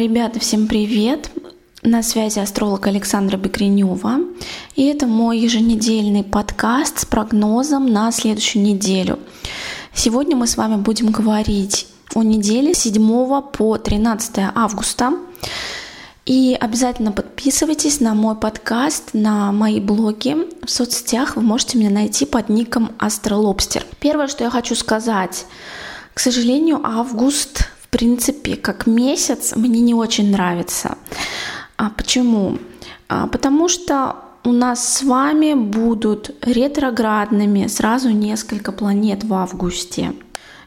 Ребята, всем привет! На связи астролог Александра Бекренева. И это мой еженедельный подкаст с прогнозом на следующую неделю. Сегодня мы с вами будем говорить о неделе 7 по 13 августа. И обязательно подписывайтесь на мой подкаст, на мои блоги. В соцсетях вы можете меня найти под ником Астролобстер. Первое, что я хочу сказать. К сожалению, август принципе, как месяц мне не очень нравится. А почему? А, потому что у нас с вами будут ретроградными сразу несколько планет в августе.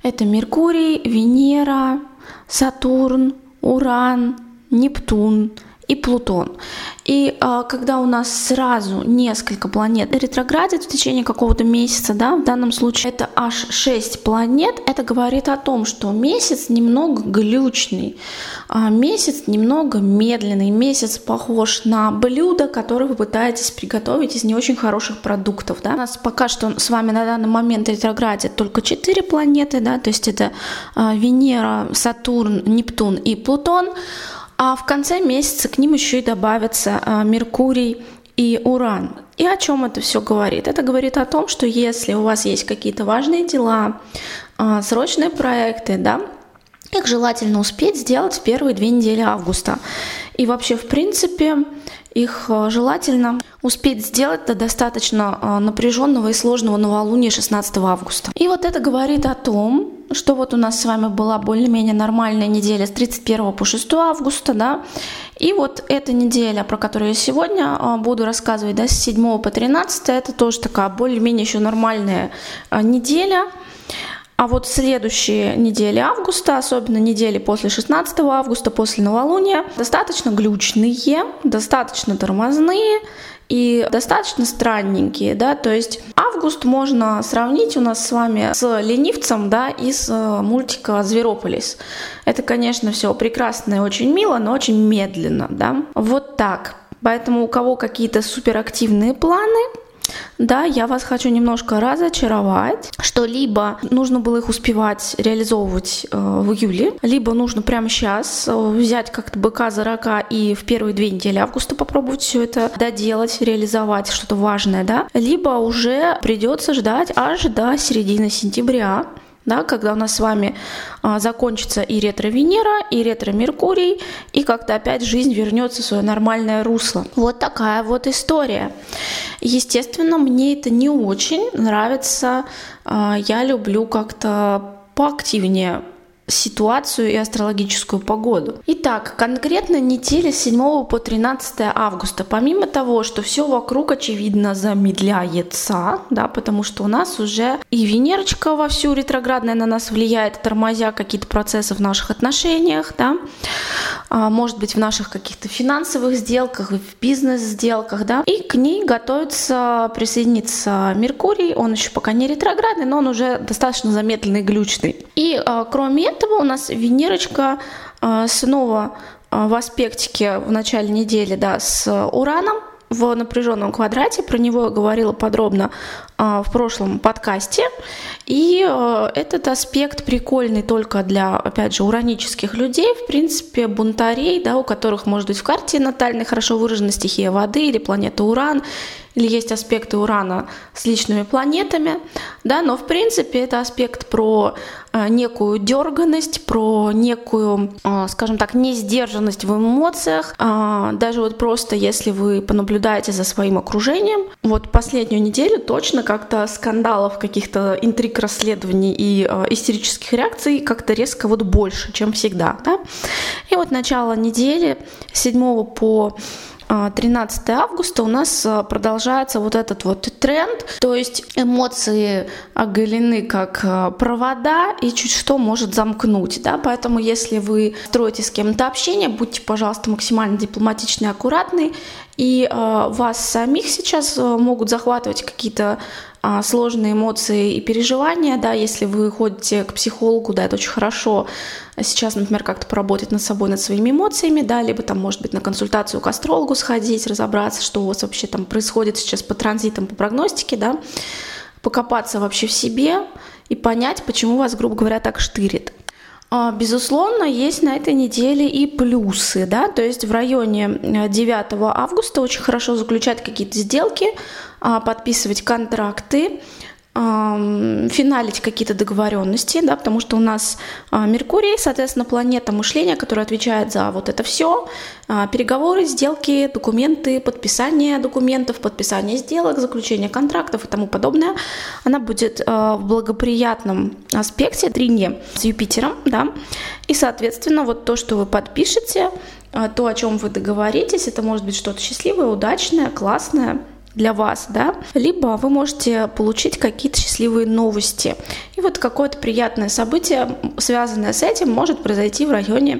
Это Меркурий, Венера, Сатурн, Уран, Нептун и Плутон. И а, когда у нас сразу несколько планет ретроградит в течение какого-то месяца, да, в данном случае это аж 6 планет, это говорит о том, что месяц немного глючный, а месяц немного медленный, месяц похож на блюдо, которое вы пытаетесь приготовить из не очень хороших продуктов. Да. У нас пока что с вами на данный момент ретроградит только 4 планеты, да, то есть это а, Венера, Сатурн, Нептун и Плутон. А в конце месяца к ним еще и добавятся а, Меркурий и Уран. И о чем это все говорит? Это говорит о том, что если у вас есть какие-то важные дела, а, срочные проекты, да, их желательно успеть сделать в первые две недели августа. И вообще, в принципе, их а, желательно успеть сделать до достаточно напряженного и сложного новолуния 16 августа. И вот это говорит о том, что вот у нас с вами была более-менее нормальная неделя с 31 по 6 августа, да, и вот эта неделя, про которую я сегодня а, буду рассказывать, да, с 7 по 13, это тоже такая более-менее еще нормальная а, неделя, а вот следующие недели августа, особенно недели после 16 августа, после новолуния, достаточно глючные, достаточно тормозные, и достаточно странненькие, да, то есть август можно сравнить у нас с вами с ленивцем, да, из э, мультика «Зверополис». Это, конечно, все прекрасно и очень мило, но очень медленно, да. Вот так. Поэтому у кого какие-то суперактивные планы, да, я вас хочу немножко разочаровать, что либо нужно было их успевать реализовывать э, в июле, либо нужно прямо сейчас э, взять как-то быка за рога и в первые две недели августа попробовать все это доделать, реализовать что-то важное, да, либо уже придется ждать аж до середины сентября, да, когда у нас с вами а, закончится и ретро-Венера, и ретро-Меркурий, и как-то опять жизнь вернется в свое нормальное русло. Вот такая вот история. Естественно, мне это не очень нравится. А, я люблю как-то поактивнее ситуацию и астрологическую погоду. Итак, конкретно неделя с 7 по 13 августа. Помимо того, что все вокруг, очевидно, замедляется, да, потому что у нас уже и Венерочка вовсю ретроградная на нас влияет, тормозя какие-то процессы в наших отношениях, да, может быть, в наших каких-то финансовых сделках, в бизнес-сделках, да, и к ней готовится присоединиться Меркурий, он еще пока не ретроградный, но он уже достаточно замедленный, глючный. И а, кроме этого у нас Венерочка а, снова в аспектике в начале недели, да, с Ураном, в напряженном квадрате. Про него я говорила подробно в прошлом подкасте. И э, этот аспект прикольный только для, опять же, уранических людей, в принципе, бунтарей, да, у которых, может быть, в карте натальной хорошо выражена стихия воды или планета Уран, или есть аспекты Урана с личными планетами, да, но в принципе это аспект про э, некую дерганность, про некую, э, скажем так, несдержанность в эмоциях. Э, даже вот просто если вы понаблюдаете за своим окружением, вот последнюю неделю точно как-то скандалов, каких-то интриг расследований и истерических реакций как-то резко вот больше, чем всегда. Да? И вот начало недели, 7 по 13 августа у нас а, продолжается вот этот вот тренд, то есть эмоции оголены как а, провода и чуть что может замкнуть, да, поэтому если вы строите с кем-то общение, будьте, пожалуйста, максимально дипломатичны и аккуратны, и э, вас самих сейчас могут захватывать какие-то а, сложные эмоции и переживания, да, если вы ходите к психологу, да, это очень хорошо сейчас, например, как-то поработать над собой, над своими эмоциями, да, либо там, может быть, на консультацию к астрологу сходить, разобраться, что у вас вообще там происходит сейчас по транзитам, по прогностике, да, покопаться вообще в себе и понять, почему вас, грубо говоря, так штырит. А, безусловно, есть на этой неделе и плюсы, да, то есть в районе 9 э, августа очень хорошо заключать какие-то сделки, а, подписывать контракты, финалить какие-то договоренности, да, потому что у нас а, Меркурий, соответственно, планета мышления, которая отвечает за вот это все, а, переговоры, сделки, документы, подписание документов, подписание сделок, заключение контрактов и тому подобное, она будет а, в благоприятном аспекте тринье с Юпитером, да, и, соответственно, вот то, что вы подпишете, то, о чем вы договоритесь, это может быть что-то счастливое, удачное, классное, для вас, да, либо вы можете получить какие-то счастливые новости. И вот какое-то приятное событие, связанное с этим, может произойти в районе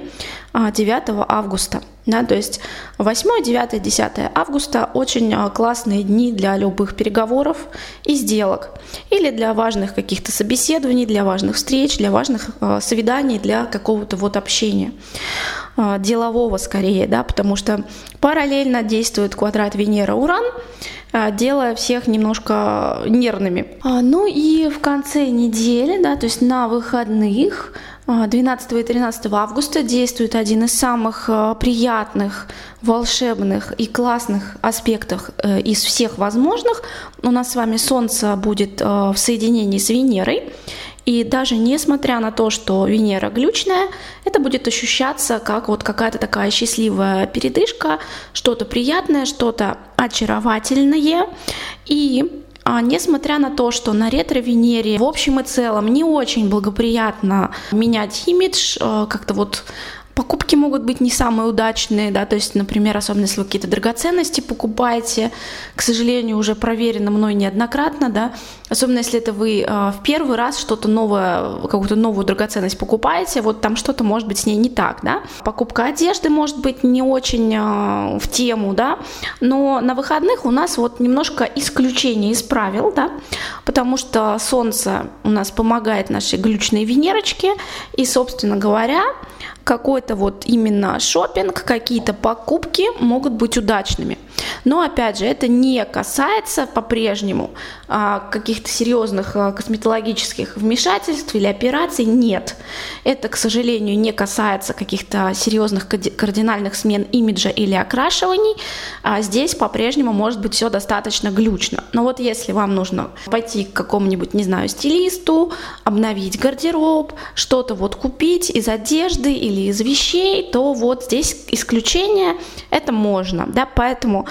9 а, августа. Да, то есть 8, 9, 10 августа очень а, классные дни для любых переговоров и сделок. Или для важных каких-то собеседований, для важных встреч, для важных э, свиданий, для какого-то вот общения. Делового скорее, да, потому что параллельно действует квадрат Венера-Уран, а, делая всех немножко нервными. А, ну и в конце недели, да, то есть на выходных, 12 а, и 13 августа действует один из самых приятных, волшебных и классных аспектов э, из всех возможных. У нас с вами Солнце будет в соединении с Венерой. И даже несмотря на то, что Венера глючная, это будет ощущаться как вот какая-то такая счастливая передышка, что-то приятное, что-то очаровательное. И а несмотря на то, что на ретро-Венере в общем и целом не очень благоприятно менять имидж, э, как-то вот Покупки могут быть не самые удачные, да, то есть, например, особенно если вы какие-то драгоценности покупаете, к сожалению, уже проверено мной неоднократно, да, особенно если это вы э, в первый раз что-то новое, какую-то новую драгоценность покупаете, вот там что-то может быть с ней не так, да. Покупка одежды может быть не очень э, в тему, да, но на выходных у нас вот немножко исключение из правил, да, потому что Солнце у нас помогает нашей глючной Венерочке, и, собственно говоря, какой-то вот именно шопинг, какие-то покупки могут быть удачными. Но опять же, это не касается по-прежнему а, каких-то серьезных а, косметологических вмешательств или операций. Нет. Это, к сожалению, не касается каких-то серьезных кардинальных смен имиджа или окрашиваний. А здесь по-прежнему может быть все достаточно глючно. Но вот если вам нужно пойти к какому-нибудь, не знаю, стилисту, обновить гардероб, что-то вот купить из одежды или из вещей, то вот здесь исключение это можно. Да? Поэтому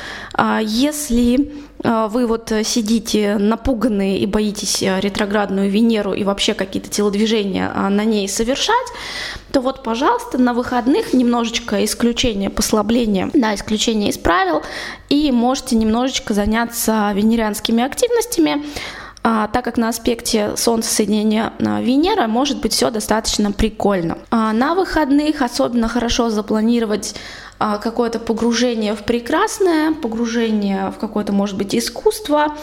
если а, вы вот сидите напуганные и боитесь э, ретроградную Венеру и вообще какие-то телодвижения а, на ней совершать, то вот, пожалуйста, на выходных немножечко исключение, послабление, да, исключение из правил, и можете немножечко заняться венерианскими активностями, а, так как на аспекте Солнца соединения Венера может быть все достаточно прикольно. А, на выходных особенно хорошо запланировать а, какое-то погружение в прекрасное, погружение в какое-то, может быть, искусство,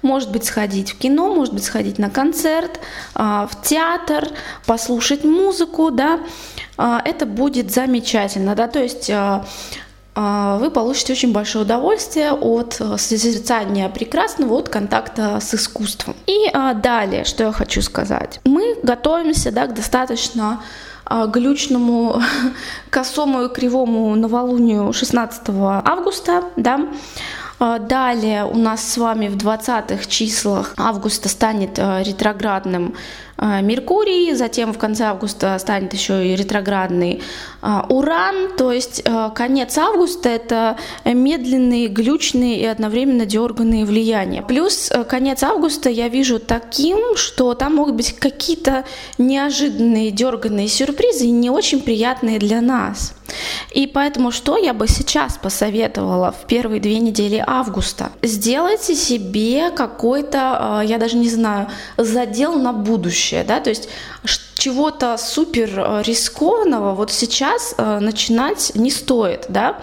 может быть, сходить в кино, может быть, сходить на концерт, а, в театр, послушать музыку, да, а, это будет замечательно, да, то есть вы получите очень большое удовольствие от созерцания прекрасного, от контакта с искусством. И далее, что я хочу сказать. Мы готовимся да, к достаточно а, глючному, косому и кривому новолунию 16 августа, да, а, Далее у нас с вами в 20-х числах августа станет а, ретроградным а, Меркурий, затем в конце августа станет еще и ретроградный а, Уран, то есть а, конец августа это медленные, глючные и одновременно дерганные влияния. Плюс конец августа я вижу таким, что там могут быть какие-то неожиданные дерганные сюрпризы и не очень приятные для нас. И поэтому что я бы сейчас посоветовала в первые две недели августа? Сделайте себе какой-то, я даже не знаю, задел на будущее будущее, да, то есть чего-то супер э, рискованного вот сейчас э, начинать не стоит, да.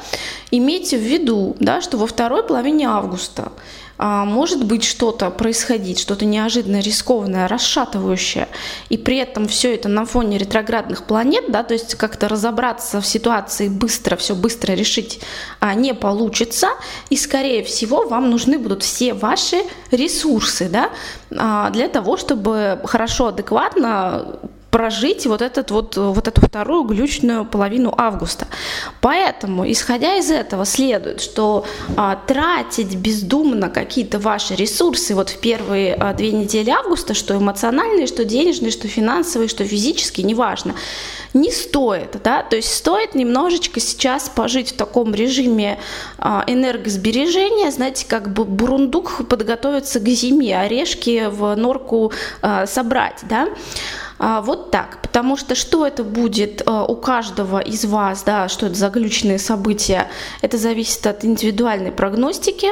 Имейте в виду, да, что во второй половине августа а, может быть что-то происходить, что-то неожиданно рискованное, расшатывающее, и при этом все это на фоне ретроградных планет, да, то есть как-то разобраться в ситуации быстро, все быстро решить а, не получится, и скорее всего вам нужны будут все ваши ресурсы, да, а, для того, чтобы хорошо, адекватно прожить вот, этот вот, вот эту вторую глючную половину августа. Поэтому, исходя из этого, следует, что а, тратить бездумно какие-то ваши ресурсы вот в первые а, две недели августа, что эмоциональные, что денежные, что финансовые, что физические, неважно, не стоит, да, то есть стоит немножечко сейчас пожить в таком режиме а, энергосбережения, знаете, как бы бурундук подготовиться к зиме, орешки в норку а, собрать, да, вот так, потому что что это будет а, у каждого из вас, да, что это за глючные события, это зависит от индивидуальной прогностики,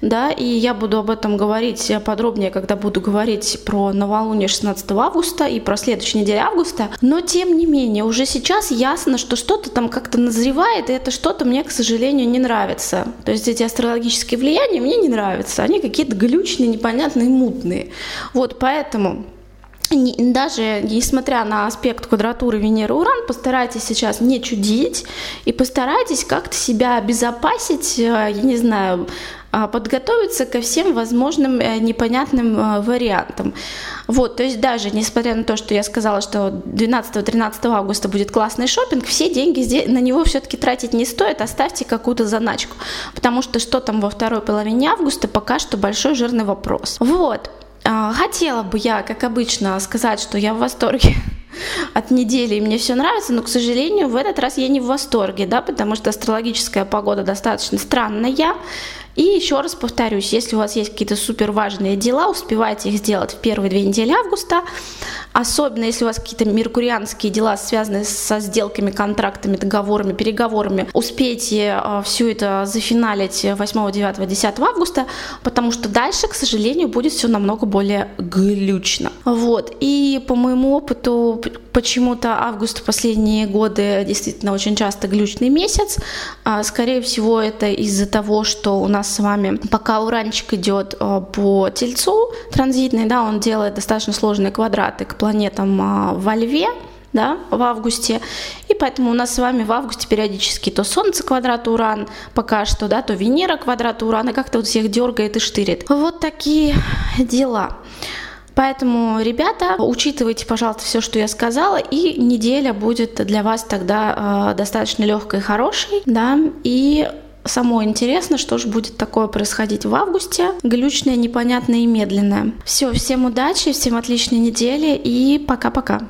да, и я буду об этом говорить подробнее, когда буду говорить про новолуние 16 августа и про следующую неделю августа, но тем не менее, уже сейчас ясно, что что-то там как-то назревает, и это что-то мне, к сожалению, не нравится. То есть эти астрологические влияния мне не нравятся, они какие-то глючные, непонятные, мутные. Вот поэтому даже несмотря на аспект квадратуры Венеры-Уран, постарайтесь сейчас не чудить и постарайтесь как-то себя обезопасить, э, я не знаю, а, подготовиться ко всем возможным э, непонятным э, вариантам. Вот, то есть даже несмотря на то, что я сказала, что 12-13 августа будет классный шопинг, все деньги на него все-таки тратить не стоит, оставьте какую-то заначку, потому что что там во второй половине августа, пока что большой жирный вопрос. Вот, хотела бы я, как обычно, сказать, что я в восторге от недели, и мне все нравится, но, к сожалению, в этот раз я не в восторге, да, потому что астрологическая погода достаточно странная, и еще раз повторюсь, если у вас есть какие-то супер важные дела, успевайте их сделать в первые две недели августа, особенно если у вас какие-то меркурианские дела, связанные со сделками, контрактами, договорами, переговорами, успейте э, все это зафиналить 8, 9, 10 августа, потому что дальше, к сожалению, будет все намного более глючно. Вот, и по моему опыту почему-то август в последние годы действительно очень часто глючный месяц. А, скорее всего, это из-за того, что у нас с вами пока уранчик идет а, по тельцу транзитный, да, он делает достаточно сложные квадраты к планетам а, во льве, да, в августе. И поэтому у нас с вами в августе периодически то Солнце квадрат Уран пока что, да, то Венера квадрат Уран, и как-то вот всех дергает и штырит. Вот такие дела. Поэтому, ребята, учитывайте, пожалуйста, все, что я сказала, и неделя будет для вас тогда э, достаточно легкой и хорошей, да, и Самое интересно, что же будет такое происходить в августе. Глючное, непонятное и медленное. Все, всем удачи, всем отличной недели и пока-пока.